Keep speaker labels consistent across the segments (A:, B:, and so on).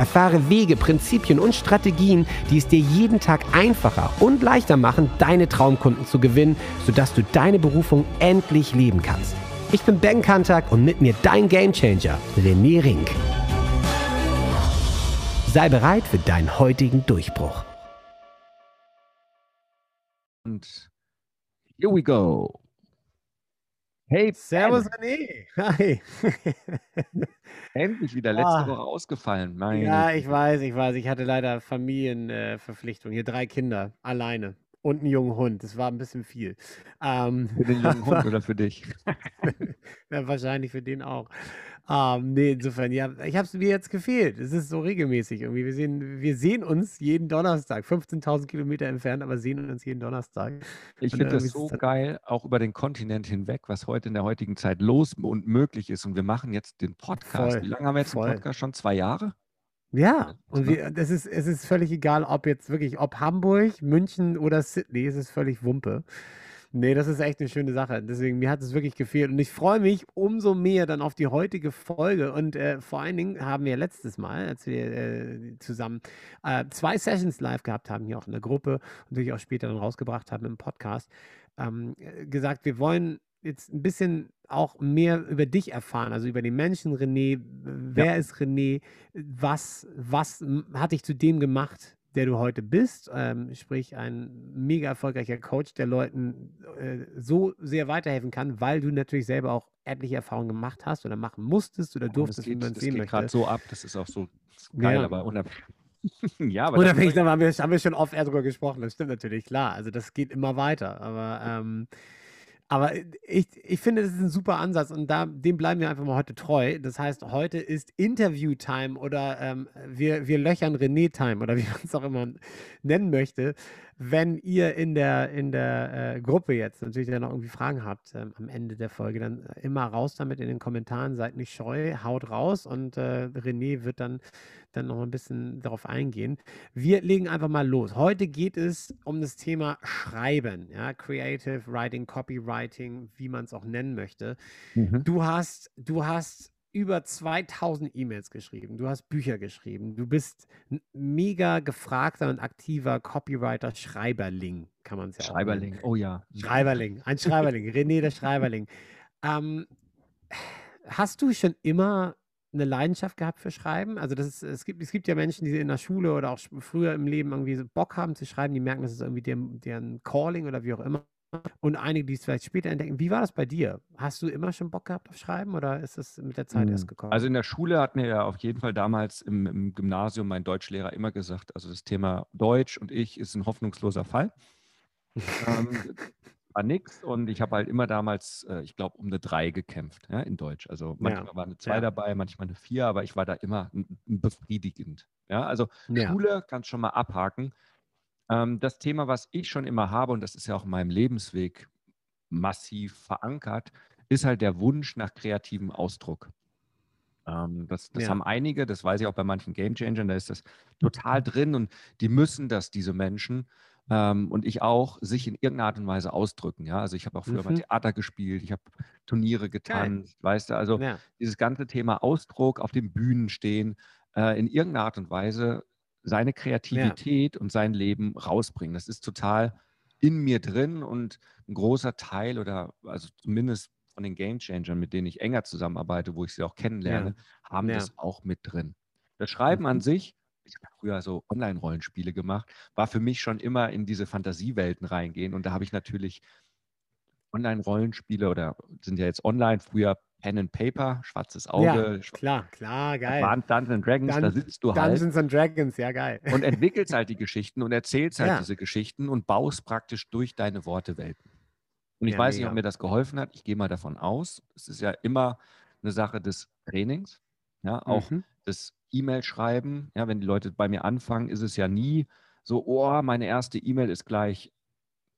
A: Erfahre Wege, Prinzipien und Strategien, die es dir jeden Tag einfacher und leichter machen, deine Traumkunden zu gewinnen, sodass du deine Berufung endlich leben kannst. Ich bin Ben Kantak und mit mir dein Gamechanger, René Rink. Sei bereit für deinen heutigen Durchbruch.
B: Und here we go.
A: Hey, Servus René. Hi.
B: Endlich wieder letzte ah. Woche ausgefallen.
A: Meine ja, ich weiß, ich weiß. Ich hatte leider Familienverpflichtungen. Äh, Hier drei Kinder alleine und einen jungen Hund. Das war ein bisschen viel.
B: Ähm, für den jungen Hund oder für dich?
A: ja, wahrscheinlich für den auch. Ähm, nee, insofern, ja, ich habe es mir jetzt gefehlt. Es ist so regelmäßig irgendwie. Wir sehen, wir sehen uns jeden Donnerstag, 15.000 Kilometer entfernt, aber sehen uns jeden Donnerstag.
B: Ich finde das so geil, auch über den Kontinent hinweg, was heute in der heutigen Zeit los und möglich ist. Und wir machen jetzt den Podcast. Voll, Wie lange haben wir jetzt voll. den Podcast schon? Zwei Jahre?
A: Ja, und wir, das ist, es ist völlig egal, ob jetzt wirklich, ob Hamburg, München oder Sydney, es ist völlig Wumpe. Nee, das ist echt eine schöne Sache. Deswegen, mir hat es wirklich gefehlt. Und ich freue mich umso mehr dann auf die heutige Folge. Und äh, vor allen Dingen haben wir letztes Mal, als wir äh, zusammen äh, zwei Sessions live gehabt haben, hier auch in der Gruppe und natürlich auch später dann rausgebracht haben im Podcast, ähm, gesagt, wir wollen jetzt ein bisschen auch mehr über dich erfahren, also über den Menschen René. Wer ja. ist René? Was, was hat dich zu dem gemacht, der du heute bist, ähm, sprich ein mega erfolgreicher Coach, der Leuten äh, so sehr weiterhelfen kann, weil du natürlich selber auch etliche Erfahrungen gemacht hast oder machen musstest oder durftest,
B: wie
A: man
B: es sehen möchte. Das geht gerade so ab, das ist auch so geil, ja. aber unabhängig.
A: ja, aber unabhängig davon haben wir, haben wir schon oft drüber gesprochen, das stimmt natürlich, klar. Also das geht immer weiter, aber ähm, aber ich, ich finde, das ist ein super Ansatz und da, dem bleiben wir einfach mal heute treu. Das heißt, heute ist Interview-Time oder ähm, wir, wir löchern René-Time oder wie man es auch immer nennen möchte. Wenn ihr in der, in der äh, Gruppe jetzt natürlich dann noch irgendwie Fragen habt ähm, am Ende der Folge, dann immer raus damit in den Kommentaren, seid nicht scheu, haut raus und äh, René wird dann dann noch ein bisschen darauf eingehen. Wir legen einfach mal los. Heute geht es um das Thema Schreiben, ja, Creative Writing, Copywriting, wie man es auch nennen möchte. Mhm. Du hast, du hast über 2000 E-Mails geschrieben, du hast Bücher geschrieben, du bist ein mega gefragter und aktiver Copywriter, Schreiberling, kann man es ja
B: Schreiberling, oh ja.
A: Schreiberling, ein Schreiberling, René der Schreiberling. Ähm, hast du schon immer eine Leidenschaft gehabt für Schreiben? Also das ist, es gibt, es gibt ja Menschen, die in der Schule oder auch früher im Leben irgendwie so Bock haben zu schreiben, die merken, das ist irgendwie deren, deren Calling oder wie auch immer. Und einige, die es vielleicht später entdecken. Wie war das bei dir? Hast du immer schon Bock gehabt auf Schreiben oder ist das mit der Zeit erst hm. gekommen?
B: Also in der Schule hat mir ja auf jeden Fall damals im, im Gymnasium mein Deutschlehrer immer gesagt, also das Thema Deutsch und ich ist ein hoffnungsloser Fall. ähm, war nix und ich habe halt immer damals, äh, ich glaube, um eine 3 gekämpft, ja, in Deutsch. Also manchmal ja. war eine 2 ja. dabei, manchmal eine 4, aber ich war da immer befriedigend. Ja, also. Schule kannst schon mal abhaken. Ähm, das Thema, was ich schon immer habe, und das ist ja auch in meinem Lebensweg massiv verankert, ist halt der Wunsch nach kreativem Ausdruck. Ähm, das das haben einige, das weiß ich auch bei manchen Gamechangern, da ist das total drin und die müssen das, diese Menschen, ähm, und ich auch, sich in irgendeiner Art und Weise ausdrücken. Ja, also ich habe auch früher mhm. mal Theater gespielt, ich habe Turniere getanzt, Geil. weißt du, also ja. dieses ganze Thema Ausdruck auf den Bühnen stehen, äh, in irgendeiner Art und Weise seine Kreativität ja. und sein Leben rausbringen. Das ist total in mir drin und ein großer Teil oder also zumindest von den Game Changern, mit denen ich enger zusammenarbeite, wo ich sie auch kennenlerne, ja. haben das auch mit drin. Das Schreiben mhm. an sich ich habe früher so Online-Rollenspiele gemacht, war für mich schon immer in diese Fantasiewelten reingehen. Und da habe ich natürlich Online-Rollenspiele oder sind ja jetzt online, früher Pen and Paper, schwarzes Auge.
A: Ja, klar, klar, geil.
B: Waren Dungeons and Dragons, Dun da sitzt du
A: halt. Dungeons and Dragons, ja, geil.
B: Und entwickelst halt die Geschichten und erzählst halt ja. diese Geschichten und baust praktisch durch deine Worte Welten. Und ich ja, weiß nicht, ob mir das geholfen hat. Ich gehe mal davon aus. Es ist ja immer eine Sache des Trainings. Ja, auch mhm. Das E-Mail schreiben. Ja, wenn die Leute bei mir anfangen, ist es ja nie so, oh, meine erste E-Mail ist gleich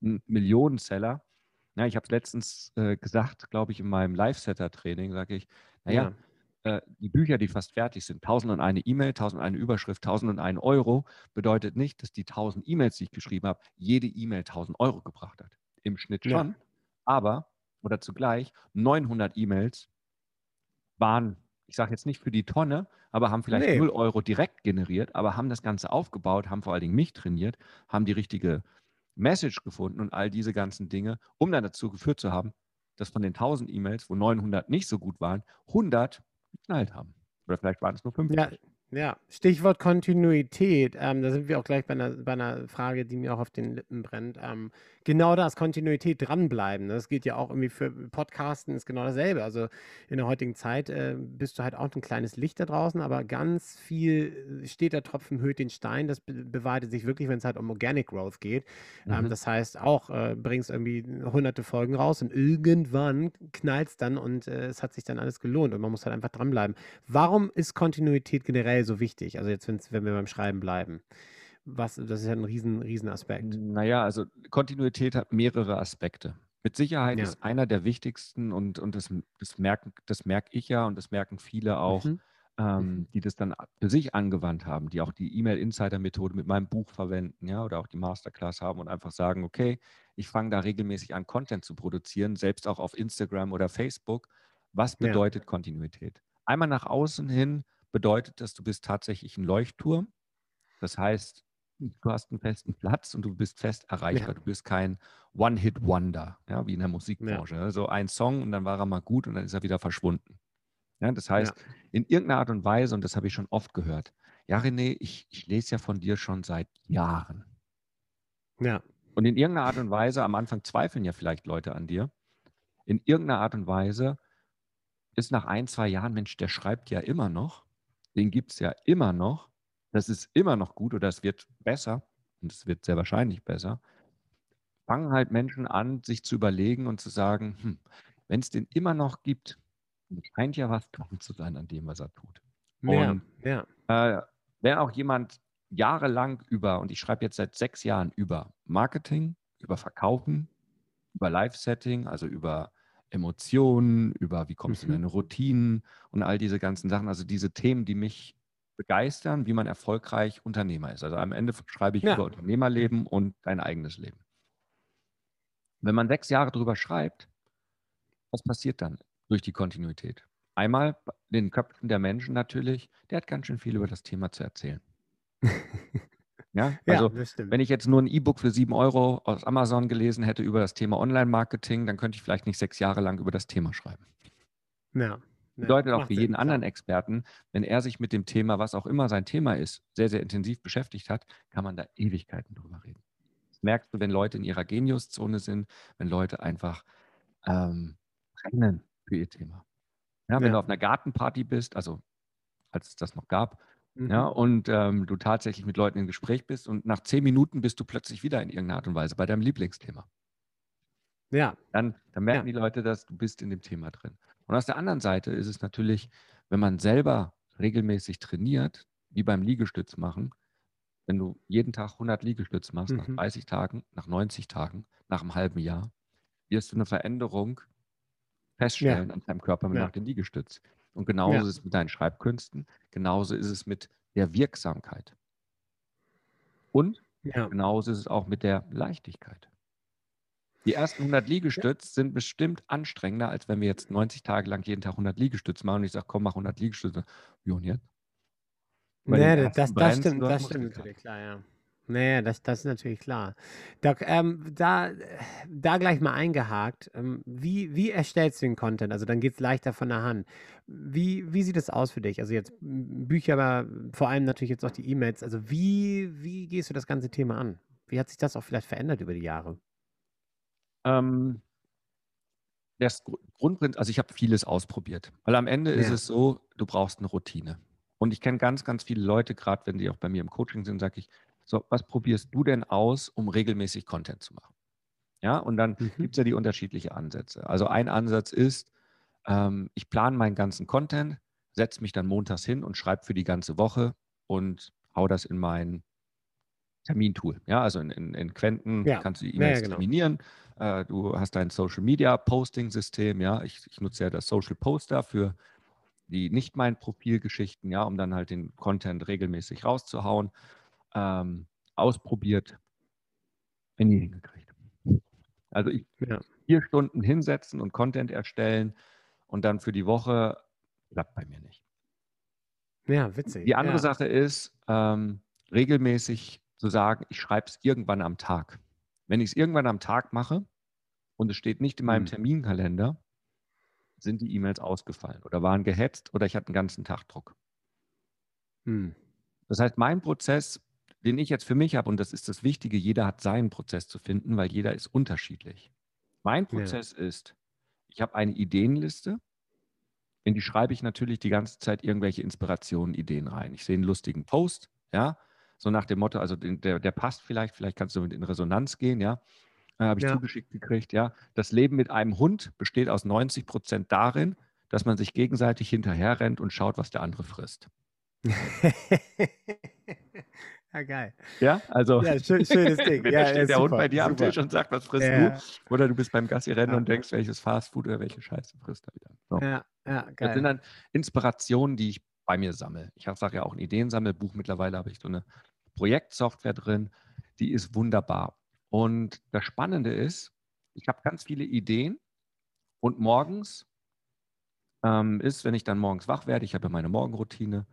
B: ein Millionenseller. Ja, ich habe es letztens äh, gesagt, glaube ich, in meinem Live-Setter-Training, sage ich, naja, ja. äh, die Bücher, die fast fertig sind, 1001 E-Mail, 1001 Überschrift, 1001 Euro, bedeutet nicht, dass die 1000 E-Mails, die ich geschrieben habe, jede E-Mail 1000 Euro gebracht hat. Im Schnitt schon. Ja. Aber, oder zugleich, 900 E-Mails waren, ich sage jetzt nicht für die Tonne, aber haben vielleicht nee. 0 Euro direkt generiert, aber haben das Ganze aufgebaut, haben vor allen Dingen mich trainiert, haben die richtige Message gefunden und all diese ganzen Dinge, um dann dazu geführt zu haben, dass von den 1000 E-Mails, wo 900 nicht so gut waren, 100 geknallt haben. Oder vielleicht waren es nur 50.
A: Ja, ja, Stichwort Kontinuität. Ähm, da sind wir auch gleich bei einer, bei einer Frage, die mir auch auf den Lippen brennt. Ähm, genau das, Kontinuität dranbleiben. Das gilt ja auch irgendwie für Podcasten, ist genau dasselbe. Also in der heutigen Zeit äh, bist du halt auch ein kleines Licht da draußen, aber ganz viel äh, steht der Tropfen höht den Stein. Das be bewahrheitet sich wirklich, wenn es halt um Organic Growth geht. Ähm, mhm. Ähm, das heißt auch, äh, bringst irgendwie hunderte Folgen raus und irgendwann knallt es dann und äh, es hat sich dann alles gelohnt und man muss halt einfach dranbleiben. Warum ist Kontinuität generell so wichtig? Also jetzt, wenn wir beim Schreiben bleiben. Was, das ist ja ein riesen, riesen Aspekt.
B: Naja, also Kontinuität hat mehrere Aspekte. Mit Sicherheit ja. ist einer der wichtigsten und, und das, das merke das merk ich ja und das merken viele auch, mhm. Ähm, mhm. die das dann für sich angewandt haben, die auch die E-Mail-Insider-Methode mit meinem Buch verwenden, ja, oder auch die Masterclass haben und einfach sagen, okay, ich fange da regelmäßig an, Content zu produzieren, selbst auch auf Instagram oder Facebook. Was bedeutet ja. Kontinuität? Einmal nach außen hin bedeutet das, du bist tatsächlich ein Leuchtturm. Das heißt, du hast einen festen Platz und du bist fest erreichbar. Ja. Du bist kein One-Hit-Wonder, ja, wie in der Musikbranche. Ja. So ein Song und dann war er mal gut und dann ist er wieder verschwunden. Ja, das heißt, ja. in irgendeiner Art und Weise, und das habe ich schon oft gehört, ja, René, ich, ich lese ja von dir schon seit Jahren. Ja. Und in irgendeiner Art und Weise, am Anfang zweifeln ja vielleicht Leute an dir, in irgendeiner Art und Weise ist nach ein, zwei Jahren, Mensch, der schreibt ja immer noch den gibt es ja immer noch. Das ist immer noch gut oder es wird besser und es wird sehr wahrscheinlich besser. Fangen halt Menschen an, sich zu überlegen und zu sagen, hm, wenn es den immer noch gibt, scheint ja was dran zu sein an dem, was er tut. Ja, und ja. Äh, wenn auch jemand jahrelang über, und ich schreibe jetzt seit sechs Jahren über Marketing, über Verkaufen, über Live-Setting, also über Emotionen, über wie kommst du in mhm. deine Routinen und all diese ganzen Sachen. Also diese Themen, die mich begeistern, wie man erfolgreich Unternehmer ist. Also am Ende schreibe ich ja. über Unternehmerleben und dein eigenes Leben. Wenn man sechs Jahre drüber schreibt, was passiert dann durch die Kontinuität? Einmal den Köpfen der Menschen natürlich, der hat ganz schön viel über das Thema zu erzählen. Ja, also ja, wenn ich jetzt nur ein E-Book für sieben Euro aus Amazon gelesen hätte über das Thema Online-Marketing, dann könnte ich vielleicht nicht sechs Jahre lang über das Thema schreiben. Ja. Bedeutet auch für jeden Sinn, anderen Experten, wenn er sich mit dem Thema, was auch immer sein Thema ist, sehr, sehr intensiv beschäftigt hat, kann man da Ewigkeiten drüber reden. Das merkst du, wenn Leute in ihrer Geniuszone sind, wenn Leute einfach ähm, brennen für ihr Thema. Ja, wenn ja. du auf einer Gartenparty bist, also als es das noch gab, Mhm. Ja, und ähm, du tatsächlich mit Leuten im Gespräch bist und nach zehn Minuten bist du plötzlich wieder in irgendeiner Art und Weise bei deinem Lieblingsthema. Ja. Dann, dann merken ja. die Leute, dass du bist in dem Thema drin. Und aus der anderen Seite ist es natürlich, wenn man selber regelmäßig trainiert, wie beim Liegestütz machen, wenn du jeden Tag 100 Liegestütz machst, mhm. nach 30 Tagen, nach 90 Tagen, nach einem halben Jahr, wirst du eine Veränderung feststellen ja. an deinem Körper ja. nach dem Liegestütz. Und genauso ja. ist es mit deinen Schreibkünsten, genauso ist es mit der Wirksamkeit. Und ja. genauso ist es auch mit der Leichtigkeit. Die ersten 100 Liegestütze ja. sind bestimmt anstrengender, als wenn wir jetzt 90 Tage lang jeden Tag 100 Liegestütze machen und ich sage, komm, mach 100 Liegestütze. Wie und jetzt?
A: nee, das, das stimmt, das stimmt natürlich, klar, ja. Naja, das, das ist natürlich klar. Da, ähm, da, da gleich mal eingehakt. Ähm, wie, wie erstellst du den Content? Also dann geht es leichter von der Hand. Wie, wie sieht es aus für dich? Also jetzt Bücher, aber vor allem natürlich jetzt auch die E-Mails. Also wie, wie gehst du das ganze Thema an? Wie hat sich das auch vielleicht verändert über die Jahre?
B: Ähm, das Grundprinzip, also ich habe vieles ausprobiert. Weil am Ende ja. ist es so, du brauchst eine Routine. Und ich kenne ganz, ganz viele Leute, gerade wenn die auch bei mir im Coaching sind, sage ich, so, was probierst du denn aus, um regelmäßig Content zu machen? Ja, und dann mhm. gibt es ja die unterschiedlichen Ansätze. Also ein Ansatz ist, ähm, ich plane meinen ganzen Content setze mich dann montags hin und schreibe für die ganze Woche und hau das in mein Termintool. Ja, also in, in, in Quenten ja. kannst du E-Mails ja, genau. terminieren. Äh, du hast dein Social Media Posting System. Ja, ich, ich nutze ja das Social Poster für die nicht mein Profilgeschichten, ja, um dann halt den Content regelmäßig rauszuhauen. Ähm, ausprobiert, wenn nie hingekriegt. Also ich ja. vier Stunden hinsetzen und Content erstellen und dann für die Woche klappt bei mir nicht.
A: Ja, witzig.
B: Die andere
A: ja.
B: Sache ist, ähm, regelmäßig zu sagen, ich schreibe es irgendwann am Tag. Wenn ich es irgendwann am Tag mache und es steht nicht in meinem hm. Terminkalender, sind die E-Mails ausgefallen oder waren gehetzt oder ich hatte einen ganzen Tag Druck. Hm. Das heißt, mein Prozess, den ich jetzt für mich habe, und das ist das Wichtige, jeder hat seinen Prozess zu finden, weil jeder ist unterschiedlich. Mein Prozess ja. ist, ich habe eine Ideenliste, in die schreibe ich natürlich die ganze Zeit irgendwelche Inspirationen, Ideen rein. Ich sehe einen lustigen Post, ja, so nach dem Motto, also der, der passt vielleicht, vielleicht kannst du mit in Resonanz gehen, ja. Äh, Habe ich ja. zugeschickt gekriegt, ja. Das Leben mit einem Hund besteht aus 90 Prozent darin, dass man sich gegenseitig hinterher rennt und schaut, was der andere frisst.
A: Ja, geil.
B: Ja, also.
A: Ja, schön, schönes Ding.
B: Wenn ja, steht der super, Hund bei dir super. am Tisch und sagt, was frisst ja. du? Oder du bist beim Gassi rennen ja. und denkst, welches Fastfood oder welche Scheiße frisst er wieder.
A: So. Ja, ja, geil.
B: Das sind dann Inspirationen, die ich bei mir sammle. Ich sage ja auch ein Ideensammelbuch. Mittlerweile habe ich so eine Projektsoftware drin. Die ist wunderbar. Und das Spannende ist, ich habe ganz viele Ideen und morgens ähm, ist, wenn ich dann morgens wach werde, ich habe meine Morgenroutine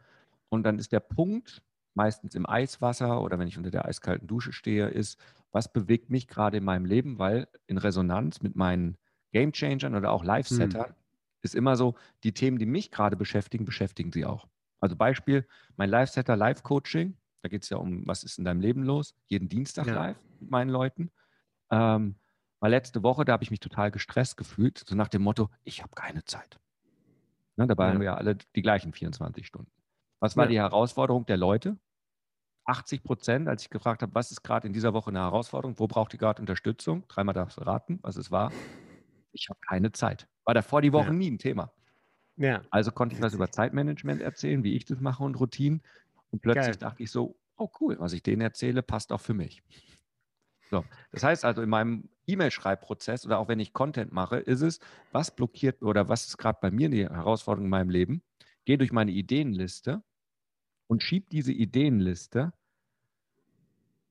B: und dann ist der Punkt, meistens im Eiswasser oder wenn ich unter der eiskalten Dusche stehe, ist, was bewegt mich gerade in meinem Leben, weil in Resonanz mit meinen Gamechangern oder auch Live-Settern hm. ist immer so, die Themen, die mich gerade beschäftigen, beschäftigen sie auch. Also Beispiel, mein Live-Setter Live-Coaching, da geht es ja um, was ist in deinem Leben los, jeden Dienstag ja. live mit meinen Leuten. Ähm, weil letzte Woche, da habe ich mich total gestresst gefühlt, so nach dem Motto, ich habe keine Zeit. Ne, dabei ja. haben wir ja alle die gleichen 24 Stunden. Was war ja. die Herausforderung der Leute? 80 Prozent, als ich gefragt habe, was ist gerade in dieser Woche eine Herausforderung, wo braucht ihr gerade Unterstützung? Dreimal darfst du raten, was es war. Ich habe keine Zeit. War davor die Woche ja. nie ein Thema. Ja. Also konnte ich was über Zeitmanagement erzählen, wie ich das mache und Routinen. Und plötzlich Geil. dachte ich so, oh cool, was ich denen erzähle, passt auch für mich. So, das heißt also, in meinem E-Mail-Schreibprozess oder auch wenn ich Content mache, ist es, was blockiert oder was ist gerade bei mir die Herausforderung in meinem Leben? Gehe durch meine Ideenliste und schiebe diese Ideenliste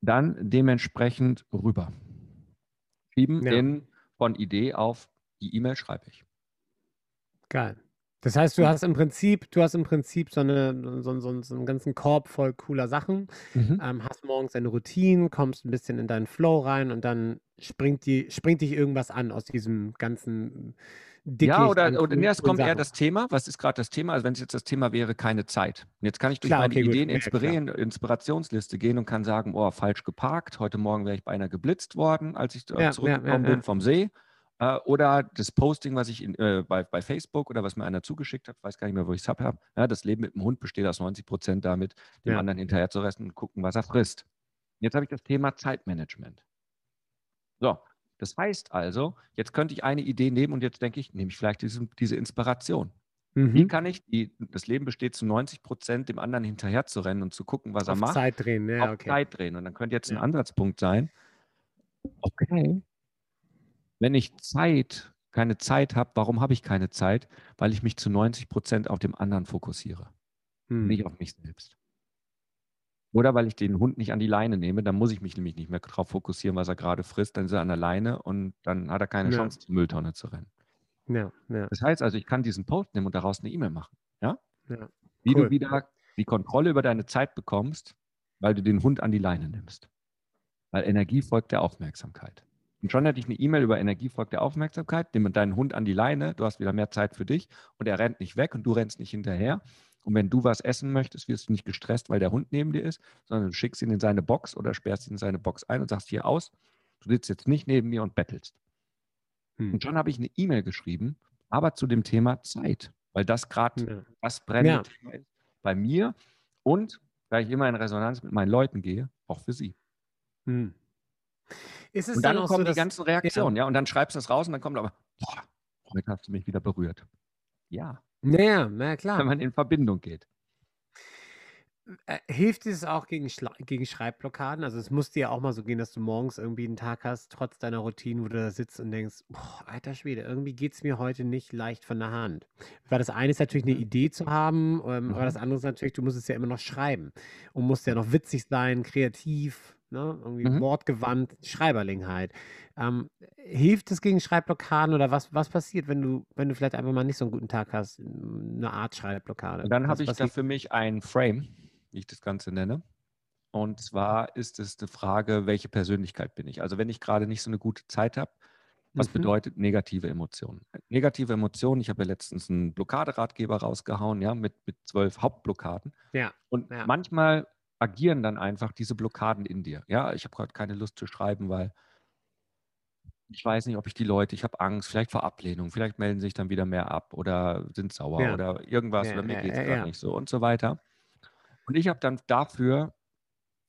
B: dann dementsprechend rüber. Schieben ja. in, von Idee auf die E-Mail schreibe ich.
A: Geil. Das heißt, du hast im Prinzip, du hast im Prinzip so, eine, so, so, so einen ganzen Korb voll cooler Sachen, mhm. ähm, hast morgens deine Routine, kommst ein bisschen in deinen Flow rein und dann springt, die, springt dich irgendwas an aus diesem ganzen
B: Dickicht. Ja, oder, oder nee, es kommt eher das Thema. Was ist gerade das Thema? Also wenn es jetzt das Thema wäre, keine Zeit. Und jetzt kann ich durch klar, meine okay, Ideen inspirieren, ja, Inspirationsliste gehen und kann sagen, oh, falsch geparkt, heute Morgen wäre ich beinahe geblitzt worden, als ich ja, zurückgekommen bin vom See. Äh, oder das Posting, was ich in, äh, bei, bei Facebook oder was mir einer zugeschickt hat, weiß gar nicht mehr, wo ich es habe. Ja, das Leben mit dem Hund besteht aus 90 Prozent damit, dem ja. anderen hinterher zu resten und gucken, was er frisst. Jetzt habe ich das Thema Zeitmanagement. So, das heißt also, jetzt könnte ich eine Idee nehmen und jetzt denke ich, nehme ich vielleicht diese, diese Inspiration. Mhm. Wie kann ich, die, das Leben besteht zu 90 Prozent, dem anderen hinterher zu rennen und zu gucken, was
A: auf
B: er macht.
A: Zeit drehen, ja,
B: auf okay. Zeit drehen. Und dann könnte jetzt ein Ansatzpunkt sein, okay, wenn ich Zeit, keine Zeit habe, warum habe ich keine Zeit? Weil ich mich zu 90 Prozent auf dem anderen fokussiere, hm. nicht auf mich selbst. Oder weil ich den Hund nicht an die Leine nehme, dann muss ich mich nämlich nicht mehr darauf fokussieren, was er gerade frisst, dann ist er an der Leine und dann hat er keine ja. Chance, zur Mülltonne zu rennen. Ja, ja. Das heißt also, ich kann diesen Post nehmen und daraus eine E-Mail machen. Ja? ja. Wie cool. du wieder die Kontrolle über deine Zeit bekommst, weil du den Hund an die Leine nimmst. Weil Energie folgt der Aufmerksamkeit. Und schon hätte ich eine E-Mail über Energie folgt der Aufmerksamkeit, nimm deinen Hund an die Leine, du hast wieder mehr Zeit für dich und er rennt nicht weg und du rennst nicht hinterher. Und wenn du was essen möchtest, wirst du nicht gestresst, weil der Hund neben dir ist, sondern du schickst ihn in seine Box oder sperrst ihn in seine Box ein und sagst hier aus, du sitzt jetzt nicht neben mir und bettelst. Hm. Und schon habe ich eine E-Mail geschrieben, aber zu dem Thema Zeit, weil das gerade ja. das brennende ja. Thema ist bei mir und weil ich immer in Resonanz mit meinen Leuten gehe, auch für sie. Hm und dann, dann kommen so, die ganzen Reaktionen, ja. ja. und dann schreibst du das raus und dann kommt aber, boah, heute hast du mich wieder berührt. Ja,
A: Ja, na klar.
B: Wenn man in Verbindung geht.
A: Äh, hilft es auch gegen, gegen Schreibblockaden? Also es muss dir ja auch mal so gehen, dass du morgens irgendwie einen Tag hast, trotz deiner Routine, wo du da sitzt und denkst, boah, alter Schwede, irgendwie geht es mir heute nicht leicht von der Hand. Weil das eine ist natürlich eine Idee zu haben, ähm, aber das mhm. andere ist natürlich, du musst es ja immer noch schreiben und musst ja noch witzig sein, kreativ, ne? irgendwie Mhm. wortgewandt, Schreiberling halt. Ähm, hilft es gegen Schreibblockaden oder was, was passiert, wenn du, wenn du vielleicht einfach mal nicht so einen guten Tag hast, eine Art Schreibblockade?
B: Und dann habe ich
A: da
B: für mich ein Frame wie ich das Ganze nenne. Und zwar ist es eine Frage, welche Persönlichkeit bin ich? Also wenn ich gerade nicht so eine gute Zeit habe, was mhm. bedeutet negative Emotionen? Negative Emotionen, ich habe ja letztens einen Blockaderatgeber rausgehauen, ja, mit, mit zwölf Hauptblockaden.
A: Ja.
B: Und
A: ja.
B: manchmal agieren dann einfach diese Blockaden in dir. Ja, ich habe gerade keine Lust zu schreiben, weil ich weiß nicht, ob ich die Leute, ich habe Angst, vielleicht vor Ablehnung, vielleicht melden sich dann wieder mehr ab oder sind sauer ja. oder irgendwas ja, oder mir geht es gerade nicht so und so weiter. Und ich habe dann dafür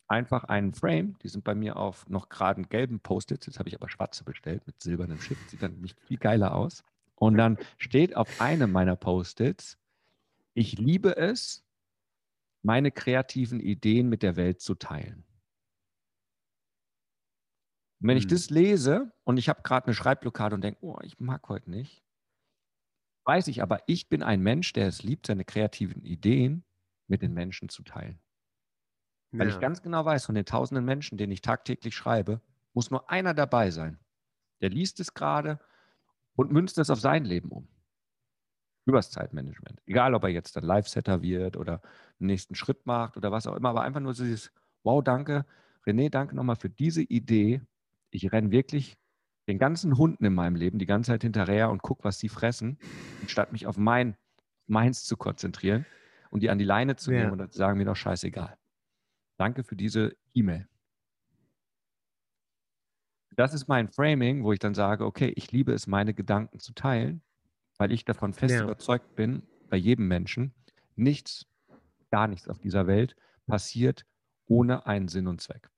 B: einfach einen Frame, die sind bei mir auf noch geraden gelben Post-its, jetzt habe ich aber schwarze bestellt mit silbernem Schiff, sieht dann nämlich viel geiler aus. Und dann steht auf einem meiner Post-its, ich liebe es, meine kreativen Ideen mit der Welt zu teilen. Und wenn hm. ich das lese und ich habe gerade eine Schreibblockade und denke, oh, ich mag heute nicht, weiß ich aber, ich bin ein Mensch, der es liebt, seine kreativen Ideen mit den Menschen zu teilen. Weil ich ganz genau weiß, von den tausenden Menschen, denen ich tagtäglich schreibe, muss nur einer dabei sein. Der liest es gerade und münzt es auf sein Leben um. Übers Zeitmanagement. Egal, ob er jetzt dann Live-Setter wird oder einen nächsten Schritt macht oder was auch immer, aber einfach nur so dieses, wow, danke, René, danke nochmal für diese Idee. Ich renne wirklich den ganzen Hunden in meinem Leben die ganze Zeit hinterher und gucke, was sie fressen, anstatt mich auf mein, meins zu konzentrieren und die an die Leine zu nehmen und zu sagen, mir doch scheißegal. Danke für diese E-Mail. Das ist mein Framing, wo ich dann sage, okay, ich liebe es, meine Gedanken zu teilen, weil ich davon fest ja. überzeugt bin, bei jedem Menschen, nichts, gar nichts auf dieser Welt passiert ohne einen Sinn und Zweck.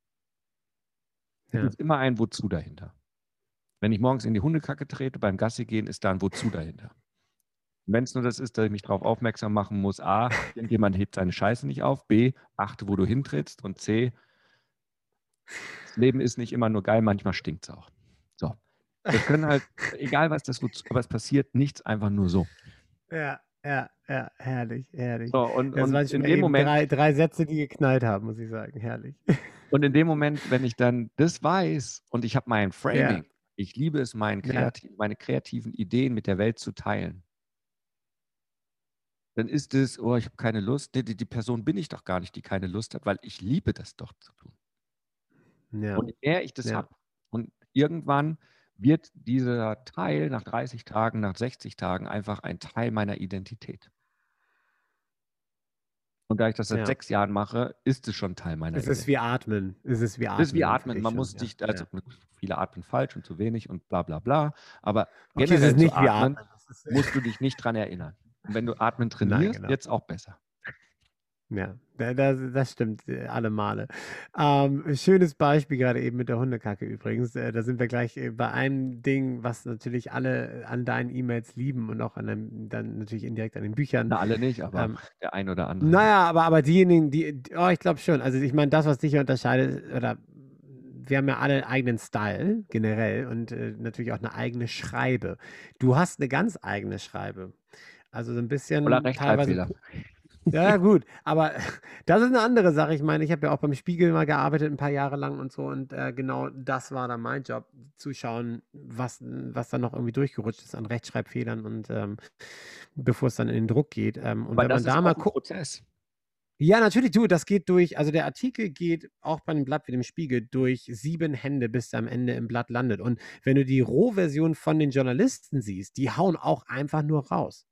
B: Ja. Es ist immer ein Wozu dahinter. Wenn ich morgens in die Hundekacke trete, beim Gassi gehen, ist da ein Wozu dahinter. Wenn es nur das ist, dass ich mich darauf aufmerksam machen muss, A, irgendjemand hebt seine Scheiße nicht auf, B, achte, wo du hintrittst und C, das Leben ist nicht immer nur geil, manchmal stinkt es auch. So. Wir können halt, egal was das was passiert, nichts einfach nur so.
A: Ja, ja, ja, herrlich, herrlich.
B: So, und, das und waren in dem Moment.
A: Drei, drei Sätze, die geknallt haben, muss ich sagen, herrlich.
B: Und in dem Moment, wenn ich dann das weiß und ich habe mein Framing, ja. ich liebe es, mein kreativ, ja. meine kreativen Ideen mit der Welt zu teilen dann ist es, oh, ich habe keine Lust. Nee, die, die, Person bin ich doch gar nicht, die keine Lust hat, weil ich liebe das doch zu tun. Ja. Und je mehr ich das habe und irgendwann wird dieser Teil nach 30 Tagen, nach 60 Tagen einfach ein Teil meiner Identität. Und da ich das seit ja. sechs Jahren mache, ist es schon Teil meiner
A: Es ist wie Atmen. Es ist wie Atmen.
B: Es ist wie Atmen. Man muss sich, also viele atmen falsch und zu wenig und bla bla bla. Aber
A: okay, generell nicht atmen, atmen.
B: musst du dich nicht dran erinnern. Und wenn du Atmen trainierst, Nein, genau. wird es auch besser.
A: Ja, das, das stimmt, äh, alle Male. Ähm, schönes Beispiel gerade eben mit der Hundekacke übrigens. Äh, da sind wir gleich äh, bei einem Ding, was natürlich alle an deinen E-Mails lieben und auch an dem, dann natürlich indirekt an den Büchern.
B: Na, alle nicht, aber ähm, der ein oder andere.
A: Naja, aber, aber diejenigen, die, oh, ich glaube schon. Also ich meine, das, was dich unterscheidet, oder wir haben ja alle einen eigenen Style generell und äh, natürlich auch eine eigene Schreibe. Du hast eine ganz eigene Schreibe. Also so ein bisschen
B: Oder Rechtschreibfehler.
A: Ja, gut, aber das ist eine andere Sache. Ich meine, ich habe ja auch beim Spiegel mal gearbeitet, ein paar Jahre lang und so. Und äh, genau das war dann mein Job, zu schauen, was, was dann noch irgendwie durchgerutscht ist an Rechtschreibfehlern und ähm, bevor es dann in den Druck geht. Ähm, und
B: Weil wenn man da mal guckt.
A: Ja, natürlich, du, das geht durch, also der Artikel geht auch bei einem Blatt wie dem Spiegel durch sieben Hände, bis er am Ende im Blatt landet. Und wenn du die Rohversion von den Journalisten siehst, die hauen auch einfach nur raus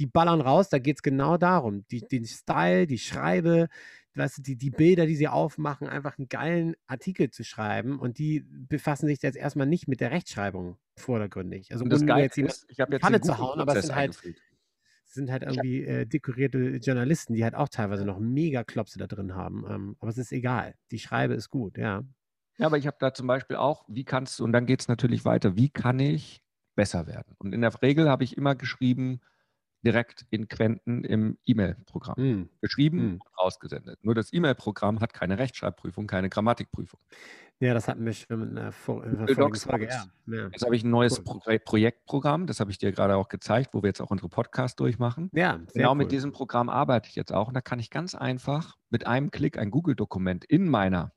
A: die ballern raus, da geht es genau darum. Die, den Style, die Schreibe, weißt du, die, die Bilder, die sie aufmachen, einfach einen geilen Artikel zu schreiben und die befassen sich jetzt erstmal nicht mit der Rechtschreibung vordergründig. Also
B: und das Geile ist, ich habe jetzt
A: Pfanne zu hauen, aber es sind halt, sind halt irgendwie äh, dekorierte Journalisten, die halt auch teilweise noch mega Klopse da drin haben. Ähm, aber es ist egal. Die Schreibe ist gut, ja.
B: Ja, aber ich habe da zum Beispiel auch, wie kannst du, und dann geht es natürlich weiter, wie kann ich besser werden? Und in der Regel habe ich immer geschrieben, direkt in Quenten im E-Mail-Programm. Mm. Geschrieben mm. und rausgesendet. Nur das E-Mail-Programm hat keine Rechtschreibprüfung, keine Grammatikprüfung.
A: Ja, das hatten wir schon in der, Vor in der Folge.
B: Folge ja. Jetzt habe ich ein neues cool. Pro Projektprogramm, das habe ich dir gerade auch gezeigt, wo wir jetzt auch unsere Podcasts durchmachen. Ja, genau cool. mit diesem Programm arbeite ich jetzt auch. Und da kann ich ganz einfach mit einem Klick ein Google-Dokument in meiner,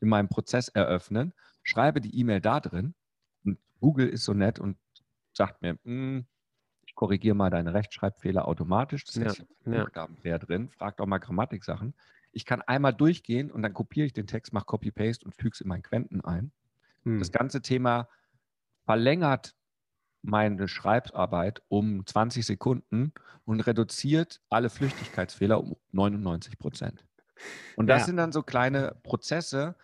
B: in meinem Prozess eröffnen, schreibe die E-Mail da drin und Google ist so nett und sagt mir, hm, ich korrigiere mal deine Rechtschreibfehler automatisch. Das heißt, ja, ja. drin, fragt auch mal Grammatiksachen. Ich kann einmal durchgehen und dann kopiere ich den Text, mache Copy-Paste und füge es in meinen Quenten ein. Hm. Das ganze Thema verlängert meine Schreibarbeit um 20 Sekunden und reduziert alle Flüchtigkeitsfehler um 99 Prozent. Und das ja. sind dann so kleine Prozesse,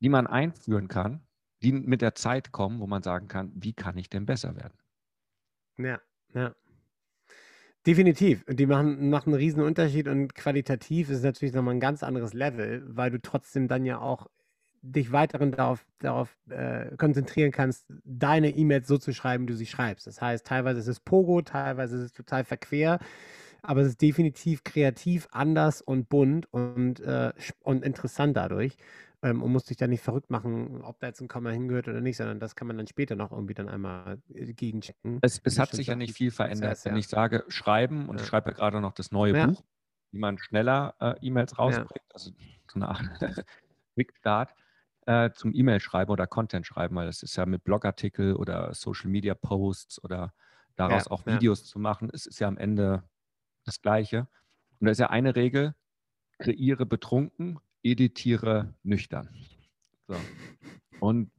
B: die man einführen kann, die mit der Zeit kommen, wo man sagen kann, wie kann ich denn besser werden?
A: Ja, ja. Definitiv. Und die machen, machen einen riesen Unterschied und qualitativ ist es natürlich nochmal ein ganz anderes Level, weil du trotzdem dann ja auch dich weiterhin darauf, darauf äh, konzentrieren kannst, deine E-Mails so zu schreiben, wie du sie schreibst. Das heißt, teilweise ist es Pogo, teilweise ist es total verquer, aber es ist definitiv kreativ, anders und bunt und, äh, und interessant dadurch ähm, und muss sich da nicht verrückt machen, ob da jetzt ein Komma hingehört oder nicht, sondern das kann man dann später noch irgendwie dann einmal äh, gegenchecken.
B: Es, es hat sich ja nicht viel verändert. Prozess, Wenn ja. ich sage schreiben und ja. ich schreibe ja gerade noch das neue ja. Buch, wie man schneller äh, E-Mails rausbringt, also so eine Art Quick Start äh, zum E-Mail schreiben oder Content schreiben, weil das ist ja mit Blogartikel oder Social Media Posts oder daraus auch Videos zu machen, es ist ja am Ende das Gleiche. Und da ist ja eine Regel, kreiere betrunken, editiere nüchtern. So. Und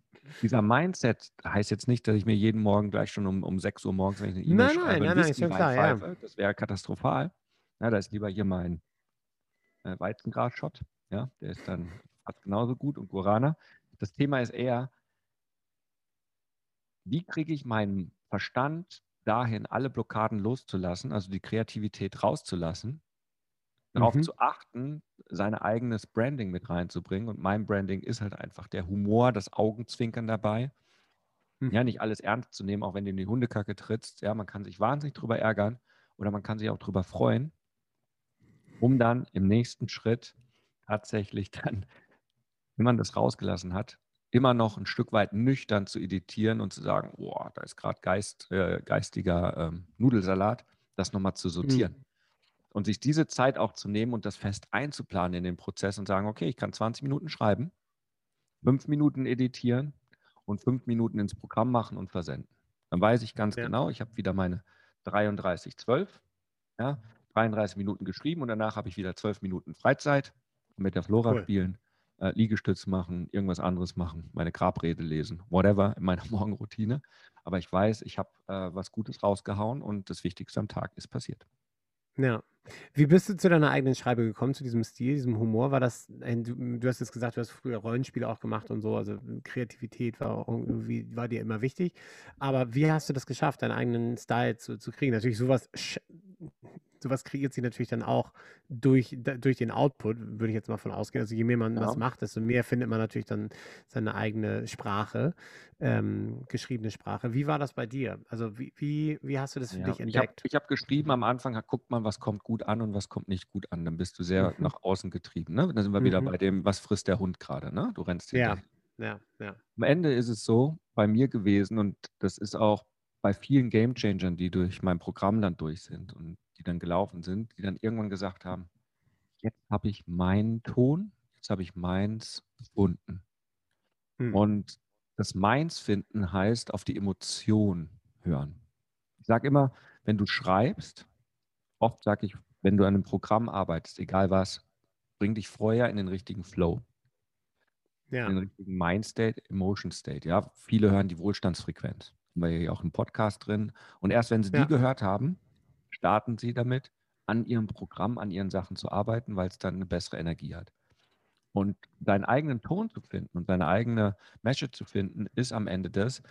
B: dieser Mindset heißt jetzt nicht, dass ich mir jeden Morgen gleich schon um, um 6 Uhr morgens, wenn ich eine E-Mail
A: nein, schreibe, nein, nein, nein, klar,
B: ja. das wäre katastrophal. Ja, da ist lieber hier mein äh, Weizengras-Shot. Ja, der ist dann fast genauso gut und Guarana. Das Thema ist eher, wie kriege ich meinen Verstand dahin, alle Blockaden loszulassen, also die Kreativität rauszulassen, darauf mhm. zu achten, sein eigenes Branding mit reinzubringen. Und mein Branding ist halt einfach der Humor, das Augenzwinkern dabei. Mhm. Ja, nicht alles ernst zu nehmen, auch wenn du in die Hundekacke trittst. Ja, man kann sich wahnsinnig drüber ärgern oder man kann sich auch drüber freuen, um dann im nächsten Schritt tatsächlich dann, wenn man das rausgelassen hat, immer noch ein Stück weit nüchtern zu editieren und zu sagen, boah, da ist gerade Geist, äh, geistiger ähm, Nudelsalat, das nochmal zu sortieren. Mhm. Und sich diese Zeit auch zu nehmen und das fest einzuplanen in den Prozess und sagen, okay, ich kann 20 Minuten schreiben, fünf Minuten editieren und fünf Minuten ins Programm machen und versenden. Dann weiß ich ganz ja. genau, ich habe wieder meine 33, 12, ja, 33 Minuten geschrieben und danach habe ich wieder 12 Minuten Freizeit mit der Flora cool. spielen, äh, Liegestütz machen, irgendwas anderes machen, meine Grabrede lesen, whatever in meiner Morgenroutine. Aber ich weiß, ich habe äh, was Gutes rausgehauen und das Wichtigste am Tag ist passiert.
A: Ja. Wie bist du zu deiner eigenen Schreibe gekommen, zu diesem Stil, diesem Humor? War das, du, du hast jetzt gesagt, du hast früher Rollenspiele auch gemacht und so, also Kreativität war irgendwie, war dir immer wichtig. Aber wie hast du das geschafft, deinen eigenen Style zu, zu kriegen? Natürlich sowas sowas kreiert sich natürlich dann auch durch, durch den Output, würde ich jetzt mal von ausgehen. Also je mehr man ja. was macht, desto mehr findet man natürlich dann seine eigene Sprache, ähm, geschriebene Sprache. Wie war das bei dir? Also wie, wie, wie hast du das für ja, dich entdeckt?
B: Ich habe hab geschrieben, am Anfang guckt man, was kommt gut an und was kommt nicht gut an. Dann bist du sehr mhm. nach außen getrieben. Ne? Dann sind wir mhm. wieder bei dem, was frisst der Hund gerade. Ne? Du rennst
A: hinterher. Ja, ja, ja.
B: Am Ende ist es so bei mir gewesen und das ist auch bei vielen Gamechangern, die durch mein Programm dann durch sind und die dann gelaufen sind, die dann irgendwann gesagt haben, jetzt habe ich meinen Ton, jetzt habe ich meins gefunden. Hm. Und das meins finden heißt auf die Emotion hören. Ich sage immer, wenn du schreibst, oft sage ich, wenn du an einem Programm arbeitest, egal was, bring dich vorher in den richtigen Flow. Ja. In den richtigen Mindstate, Emotion State. Ja, viele hören die Wohlstandsfrequenz. Haben wir ja auch im Podcast drin. Und erst wenn sie ja. die gehört haben, starten sie damit, an ihrem Programm, an ihren Sachen zu arbeiten, weil es dann eine bessere Energie hat. Und deinen eigenen Ton zu finden und deine eigene Message zu finden, ist am Ende das,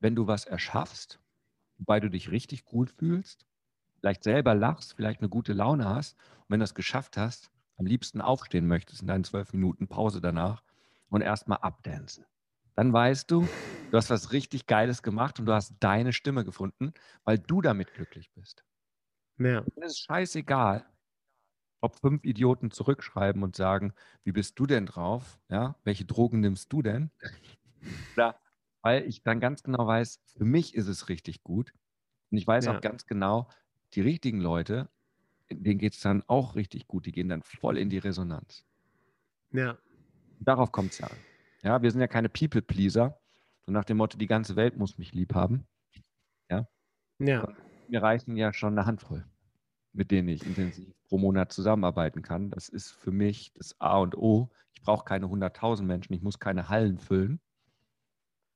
B: wenn du was erschaffst, wobei du dich richtig gut fühlst, vielleicht selber lachst, vielleicht eine gute Laune hast und wenn du es geschafft hast, am liebsten aufstehen möchtest in deinen zwölf Minuten Pause danach und erstmal abdancen. Dann weißt du, du hast was richtig Geiles gemacht und du hast deine Stimme gefunden, weil du damit glücklich bist. Ja. Es ist scheißegal, ob fünf Idioten zurückschreiben und sagen, wie bist du denn drauf? Ja, welche Drogen nimmst du denn? Oder, weil ich dann ganz genau weiß, für mich ist es richtig gut. Und ich weiß ja. auch ganz genau, die richtigen Leute, denen geht es dann auch richtig gut. Die gehen dann voll in die Resonanz.
A: Ja.
B: Darauf kommt es ja an. Ja, wir sind ja keine People-Pleaser. So nach dem Motto, die ganze Welt muss mich lieb haben. Ja.
A: Ja.
B: Und mir reichen ja schon eine Handvoll, mit denen ich intensiv pro Monat zusammenarbeiten kann. Das ist für mich das A und O. Ich brauche keine 100.000 Menschen, ich muss keine Hallen füllen.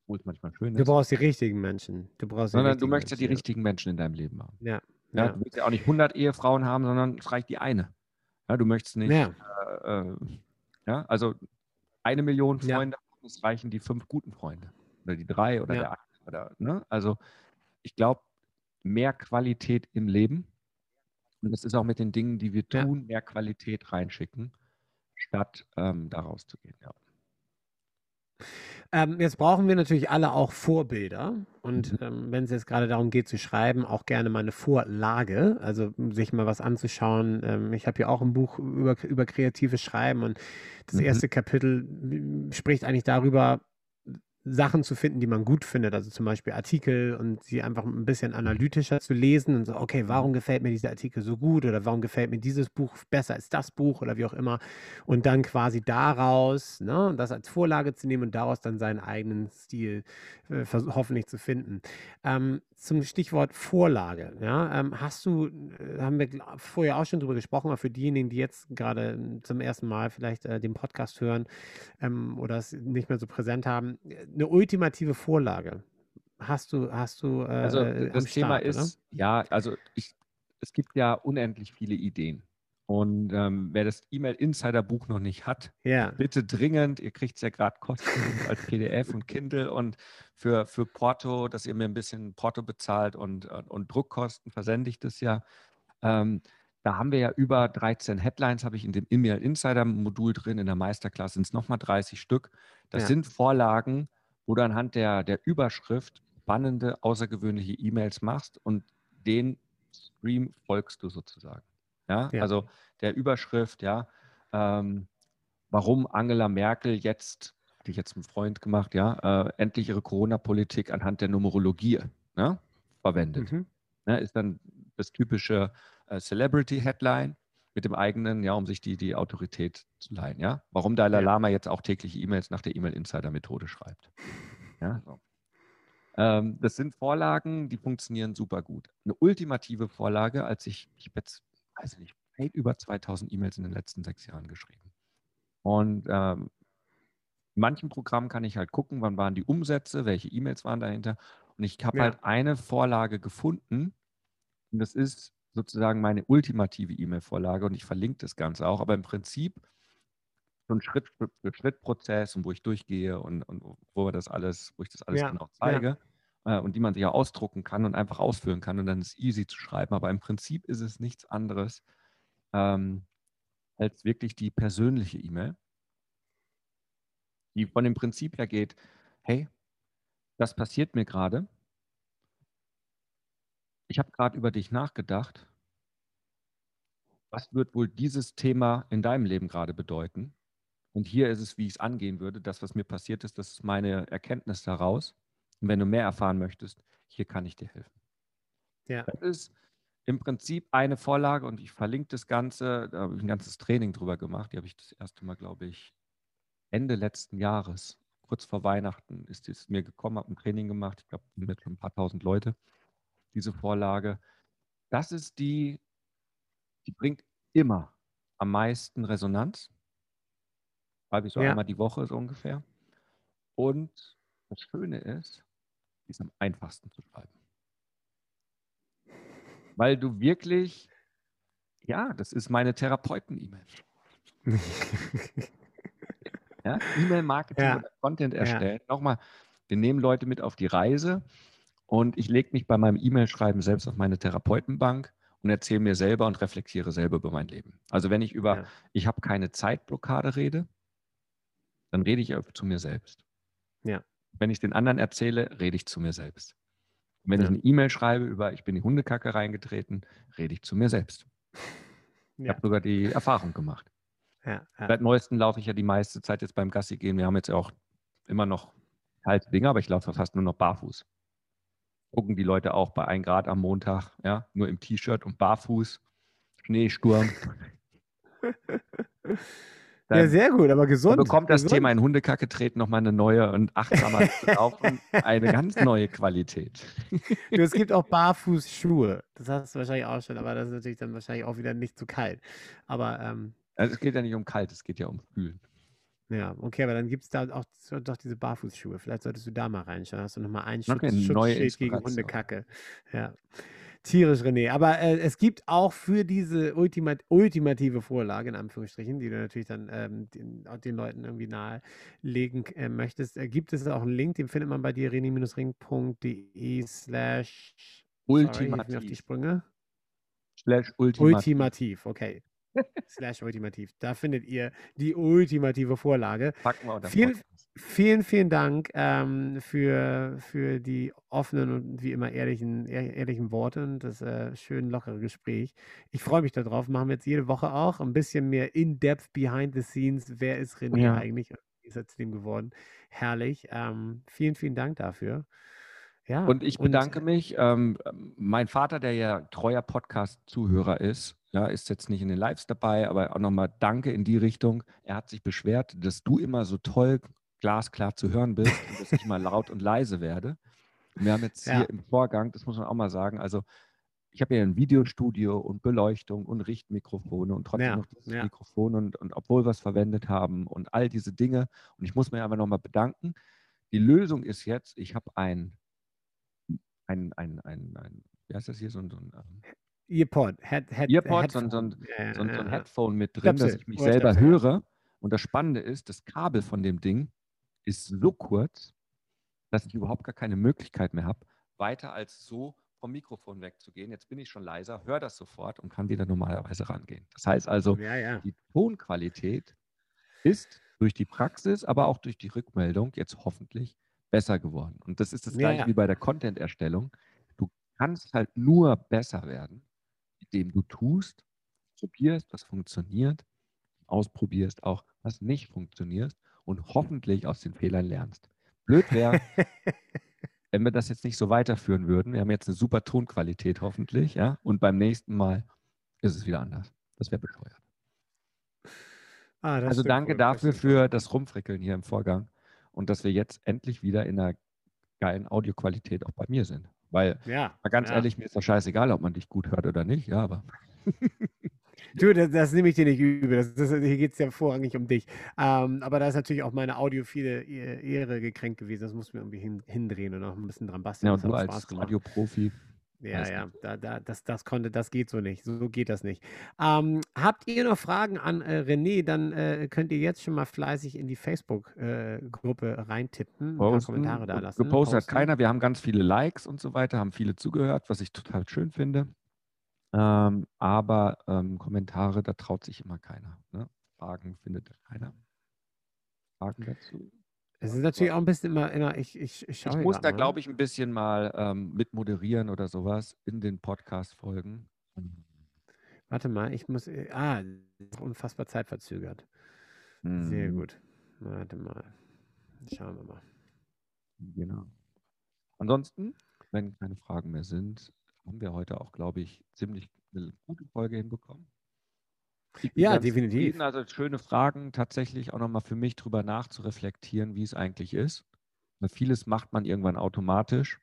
B: Wo es manchmal schön ist.
A: Du brauchst die richtigen Menschen. Du brauchst
B: sondern du möchtest ja die richtigen Menschen in deinem Leben haben.
A: Ja.
B: ja. ja. Du willst ja auch nicht 100 Ehefrauen haben, sondern es reicht die eine. Ja, du möchtest nicht. Ja, äh, äh, ja also eine Million Freunde, ja. es reichen die fünf guten Freunde. Oder die drei oder der eine. Oder, ne? Also ich glaube, mehr Qualität im Leben. Und das ist auch mit den Dingen, die wir tun, ja. mehr Qualität reinschicken, statt ähm, daraus zu gehen. Ja.
A: Ähm, jetzt brauchen wir natürlich alle auch Vorbilder. Und mhm. ähm, wenn es jetzt gerade darum geht zu schreiben, auch gerne mal eine Vorlage, also sich mal was anzuschauen. Ähm, ich habe ja auch ein Buch über, über kreatives Schreiben und das mhm. erste Kapitel spricht eigentlich darüber, Sachen zu finden, die man gut findet, also zum Beispiel Artikel und sie einfach ein bisschen analytischer zu lesen und so, okay, warum gefällt mir dieser Artikel so gut oder warum gefällt mir dieses Buch besser als das Buch oder wie auch immer und dann quasi daraus, ne, das als Vorlage zu nehmen und daraus dann seinen eigenen Stil äh, hoffentlich zu finden. Ähm, zum Stichwort Vorlage, ja, ähm, hast du, äh, haben wir vorher auch schon drüber gesprochen, aber für diejenigen, die jetzt gerade zum ersten Mal vielleicht äh, den Podcast hören ähm, oder es nicht mehr so präsent haben, eine ultimative Vorlage. Hast du, hast du. Äh,
B: also das Thema ist, oder? ja, also ich, es gibt ja unendlich viele Ideen. Und ähm, wer das E-Mail-Insider-Buch noch nicht hat,
A: ja.
B: bitte dringend, ihr kriegt es ja gerade kostenlos als PDF und Kindle und für, für Porto, dass ihr mir ein bisschen Porto bezahlt und, und, und Druckkosten versende ich das ja. Ähm, da haben wir ja über 13 Headlines, habe ich in dem E-Mail-Insider-Modul drin. In der Meisterklasse sind es nochmal 30 Stück. Das ja. sind Vorlagen, wo du anhand der, der Überschrift spannende, außergewöhnliche E-Mails machst und den Stream folgst du sozusagen. Ja, ja. also der Überschrift, ja, ähm, warum Angela Merkel jetzt, hatte ich jetzt einen Freund gemacht, ja, äh, endlich ihre Corona-Politik anhand der Numerologie ne, verwendet. Mhm. Ne, ist dann das typische äh, Celebrity-Headline mit dem eigenen, ja, um sich die, die Autorität zu leihen, ja. Warum Dalai Lama jetzt auch tägliche E-Mails nach der E-Mail-Insider-Methode schreibt. Ja, so. ähm, das sind Vorlagen, die funktionieren super gut. Eine ultimative Vorlage, als ich, ich habe jetzt, weiß ich nicht, weit über 2000 E-Mails in den letzten sechs Jahren geschrieben. Und ähm, in manchen Programmen kann ich halt gucken, wann waren die Umsätze, welche E-Mails waren dahinter. Und ich habe ja. halt eine Vorlage gefunden. Und das ist sozusagen meine ultimative E-Mail-Vorlage und ich verlinke das Ganze auch. Aber im Prinzip so ein Schritt für Schritt Prozess und wo ich durchgehe und, und wo wir das alles, wo ich das alles ja, genau zeige ja. äh, und die man sich auch ausdrucken kann und einfach ausführen kann und dann ist es easy zu schreiben. Aber im Prinzip ist es nichts anderes ähm, als wirklich die persönliche E-Mail, die von dem Prinzip her geht, hey, das passiert mir gerade ich habe gerade über dich nachgedacht. Was wird wohl dieses Thema in deinem Leben gerade bedeuten? Und hier ist es, wie ich es angehen würde. Das, was mir passiert ist, das ist meine Erkenntnis daraus. Und wenn du mehr erfahren möchtest, hier kann ich dir helfen.
A: Ja.
B: Das ist im Prinzip eine Vorlage und ich verlinke das Ganze. Da habe ich ein ganzes Training drüber gemacht. Die habe ich das erste Mal, glaube ich, Ende letzten Jahres, kurz vor Weihnachten, ist es mir gekommen, habe ein Training gemacht. Ich glaube, mit schon ein paar tausend Leute diese Vorlage. Das ist die, die bringt immer am meisten Resonanz. Schreibe ich so ja. einmal die Woche so ungefähr. Und das Schöne ist, die ist am einfachsten zu schreiben. Weil du wirklich, ja, das ist meine Therapeuten-E-Mail. ja, E-Mail-Marketing ja. oder Content erstellen. Ja. Nochmal, wir nehmen Leute mit auf die Reise und ich lege mich bei meinem E-Mail-Schreiben selbst auf meine Therapeutenbank und erzähle mir selber und reflektiere selber über mein Leben. Also wenn ich über, ja. ich habe keine Zeitblockade rede, dann rede ich zu mir selbst.
A: Ja.
B: Wenn ich den anderen erzähle, rede ich zu mir selbst. wenn ja. ich eine E-Mail schreibe über ich bin die Hundekacke reingetreten, rede ich zu mir selbst. Ich habe sogar die Erfahrung gemacht. Seit neuestem laufe ich ja die meiste Zeit jetzt beim Gassi gehen. Wir haben jetzt ja auch immer noch kalte Dinge, aber ich laufe fast nur noch barfuß. Gucken die Leute auch bei 1 Grad am Montag, ja, nur im T-Shirt und barfuß, Schneesturm.
A: Dann, ja, sehr gut, aber gesund.
B: bekommt das
A: gesund.
B: Thema in Hundekacke treten nochmal eine neue und achtsamer Laufen eine ganz neue Qualität.
A: Du, es gibt auch Barfußschuhe. Das hast du wahrscheinlich auch schon, aber das ist natürlich dann wahrscheinlich auch wieder nicht zu kalt. Aber ähm,
B: also es geht ja nicht um kalt, es geht ja um kühl.
A: Ja, okay, aber dann gibt es da auch doch diese Barfußschuhe. Vielleicht solltest du da mal reinschauen. Hast du nochmal einen
B: Schutz, okay, Schutzschild
A: gegen Hundekacke. Ja. Tierisch, René. Aber äh, es gibt auch für diese Ultima ultimative Vorlage, in Anführungsstrichen, die du natürlich dann ähm, den, den, Leuten irgendwie nahelegen äh, möchtest, äh, gibt es auch einen Link, den findet man bei dir, rené-ring.de slash
B: ultimativ. auf
A: die Sprünge.
B: Slash
A: ultimativ. Ultimativ, okay. Slash ultimativ. Da findet ihr die ultimative Vorlage.
B: Packen wir
A: vielen, vielen, vielen Dank ähm, für, für die offenen und wie immer ehrlichen, ehrlichen Worte und das äh, schön lockere Gespräch. Ich freue mich darauf. Machen wir jetzt jede Woche auch ein bisschen mehr in-depth behind the scenes. Wer ist René ja. eigentlich? Wie ist er zu dem geworden? Herrlich. Ähm, vielen, vielen Dank dafür.
B: Ja, und ich bedanke und, mich. Ähm, mein Vater, der ja treuer Podcast-Zuhörer ist, ja, ist jetzt nicht in den Lives dabei, aber auch nochmal Danke in die Richtung. Er hat sich beschwert, dass du immer so toll glasklar zu hören bist und dass ich mal laut und leise werde. wir haben jetzt ja. hier im Vorgang, das muss man auch mal sagen, also ich habe ja ein Videostudio und Beleuchtung und Richtmikrofone und trotzdem ja, noch das ja. Mikrofon und, und obwohl wir es verwendet haben und all diese Dinge. Und ich muss mir aber nochmal bedanken. Die Lösung ist jetzt, ich habe ein ein, ein, ein, ein, wie heißt das hier, so ein, so ein
A: ähm, Earpod, Head, Head,
B: Earpod, so, so, ein, so, ein, so ein Headphone mit drin, dass ich mich selber Stöpsel. höre. Und das Spannende ist, das Kabel von dem Ding ist so kurz, dass ich überhaupt gar keine Möglichkeit mehr habe, weiter als so vom Mikrofon wegzugehen. Jetzt bin ich schon leiser, höre das sofort und kann wieder normalerweise rangehen. Das heißt also,
A: ja, ja.
B: die Tonqualität ist durch die Praxis, aber auch durch die Rückmeldung jetzt hoffentlich besser geworden. Und das ist das gleiche ja. wie bei der Content-Erstellung. Du kannst halt nur besser werden, indem du tust, probierst, was funktioniert, ausprobierst auch, was nicht funktioniert und hoffentlich aus den Fehlern lernst. Blöd wäre, wenn wir das jetzt nicht so weiterführen würden. Wir haben jetzt eine super Tonqualität hoffentlich, ja, und beim nächsten Mal ist es wieder anders. Das wäre bescheuert. Ah, also danke cool. dafür für das Rumfrickeln hier im Vorgang und dass wir jetzt endlich wieder in einer geilen Audioqualität auch bei mir sind. Weil,
A: ja,
B: mal ganz
A: ja.
B: ehrlich, mir ist das scheißegal, ob man dich gut hört oder nicht, ja, aber.
A: Du, das, das, nehme ich dir nicht übel. Das, das, hier geht es ja vorrangig um dich. Ähm, aber da ist natürlich auch meine audiophile Ehre gekränkt gewesen. Das muss mir irgendwie hin, hindrehen und noch ein bisschen dran basteln.
B: Ja, und du als Radioprofi
A: ja, ja, da, da, das, das konnte, das geht so nicht. So geht das nicht. Ähm, habt ihr noch Fragen an äh, René, dann äh, könnt ihr jetzt schon mal fleißig in die Facebook-Gruppe äh, reintippen, ein paar Kommentare da lassen.
B: Gepostet hat keiner, wir haben ganz viele Likes und so weiter, haben viele zugehört, was ich total schön finde. Ähm, aber ähm, Kommentare, da traut sich immer keiner. Ne? Fragen findet keiner. Fragen dazu?
A: Es ist natürlich auch ein bisschen immer, immer ich, ich,
B: ich, ich muss da, glaube ich, ein bisschen mal ähm, mit moderieren oder sowas in den Podcast-Folgen.
A: Warte mal, ich muss. Äh, ah, unfassbar zeitverzögert. Hm. Sehr gut. Warte mal. Schauen wir mal.
B: Genau. Ansonsten, wenn keine Fragen mehr sind, haben wir heute auch, glaube ich, ziemlich eine gute Folge hinbekommen.
A: Ja, definitiv.
B: Also schöne Fragen, tatsächlich auch nochmal für mich drüber nachzureflektieren, wie es eigentlich ist. Weil vieles macht man irgendwann automatisch.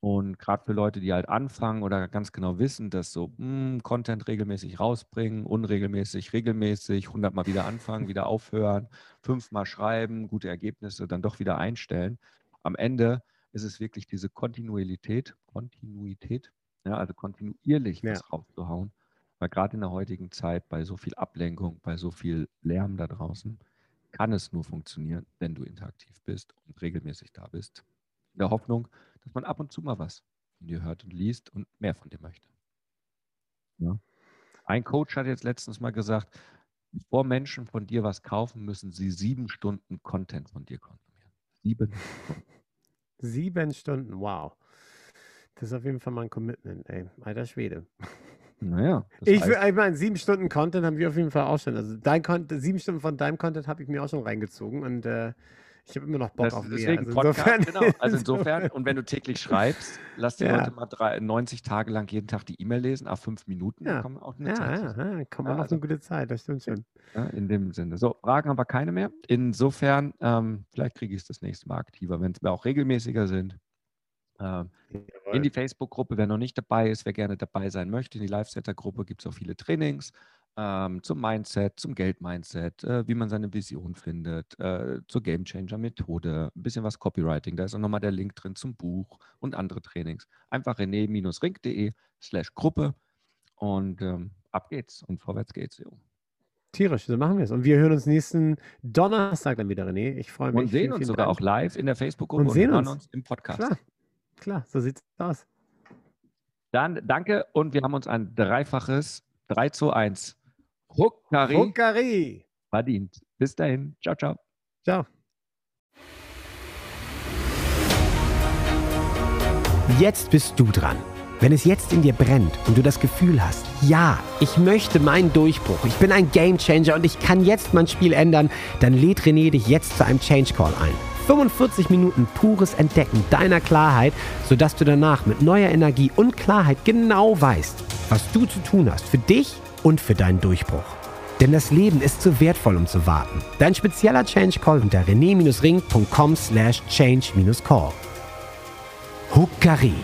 B: Und gerade für Leute, die halt anfangen oder ganz genau wissen, dass so mh, hm, Content regelmäßig rausbringen, unregelmäßig, regelmäßig, hundertmal wieder anfangen, wieder aufhören, fünfmal schreiben, gute Ergebnisse dann doch wieder einstellen. Am Ende ist es wirklich diese Kontinuität, Kontinuität, ja, also kontinuierlich ja. was rauszuhauen. Weil gerade in der heutigen Zeit bei so viel Ablenkung, bei so viel Lärm da draußen, kann es nur funktionieren, wenn du interaktiv bist und regelmäßig da bist. In der Hoffnung, dass man ab und zu mal was von dir hört und liest und mehr von dir möchte. Ja. Ein Coach hat jetzt letztens mal gesagt, bevor Menschen von dir was kaufen, müssen sie sieben Stunden Content von dir konsumieren.
A: Sieben Stunden. Sieben Stunden, wow. Das ist auf jeden Fall mal ein Commitment, ey. Alter Schwede.
B: Naja.
A: Ich, ich meine, sieben Stunden Content haben wir auf jeden Fall auch schon. Also dein Content, sieben Stunden von deinem Content habe ich mir auch schon reingezogen und äh, ich habe immer noch Bock
B: das,
A: auf
B: deswegen
A: mehr.
B: Also insofern, genau. Also insofern, und wenn du täglich schreibst, lass die ja. Leute mal drei, 90 Tage lang jeden Tag die E-Mail lesen, auf fünf Minuten,
A: ja.
B: kommen auch eine
A: ja,
B: Zeit.
A: Ja, ja, kommt man ja, auf also, eine gute Zeit, das stimmt schon.
B: Ja, in dem Sinne. So, Fragen haben wir keine mehr. Insofern, ähm, vielleicht kriege ich es das nächste Mal aktiver, wenn es mir auch regelmäßiger sind. Ähm, in die Facebook-Gruppe, wer noch nicht dabei ist, wer gerne dabei sein möchte, in die Live-Setter-Gruppe gibt es auch viele Trainings ähm, zum Mindset, zum Geld-Mindset, äh, wie man seine Vision findet, äh, zur Game-Changer-Methode, ein bisschen was Copywriting. Da ist auch nochmal der Link drin zum Buch und andere Trainings. Einfach rené-ring.de slash Gruppe und ähm, ab geht's und vorwärts geht's. Jo.
A: Tierisch, so machen wir es. Und wir hören uns nächsten Donnerstag dann wieder, René. Ich freue mich.
B: Und sehen uns sogar Dank. auch live in der Facebook-Gruppe
A: und, und sehen
B: hören
A: uns.
B: uns im Podcast.
A: Klar, klar, so sieht's aus.
B: Dann danke und wir haben uns ein dreifaches 3 zu 1 Huckari.
A: Huckari.
B: Verdient. Bis dahin. Ciao, ciao.
A: Ciao.
C: Jetzt bist du dran. Wenn es jetzt in dir brennt und du das Gefühl hast, ja, ich möchte meinen Durchbruch, ich bin ein Gamechanger und ich kann jetzt mein Spiel ändern, dann lädt René dich jetzt zu einem Change Call ein. 45 Minuten pures Entdecken deiner Klarheit, sodass du danach mit neuer Energie und Klarheit genau weißt, was du zu tun hast für dich und für deinen Durchbruch. Denn das Leben ist zu wertvoll, um zu warten. Dein spezieller Change Call unter rené-ring.com slash change-call. Huckari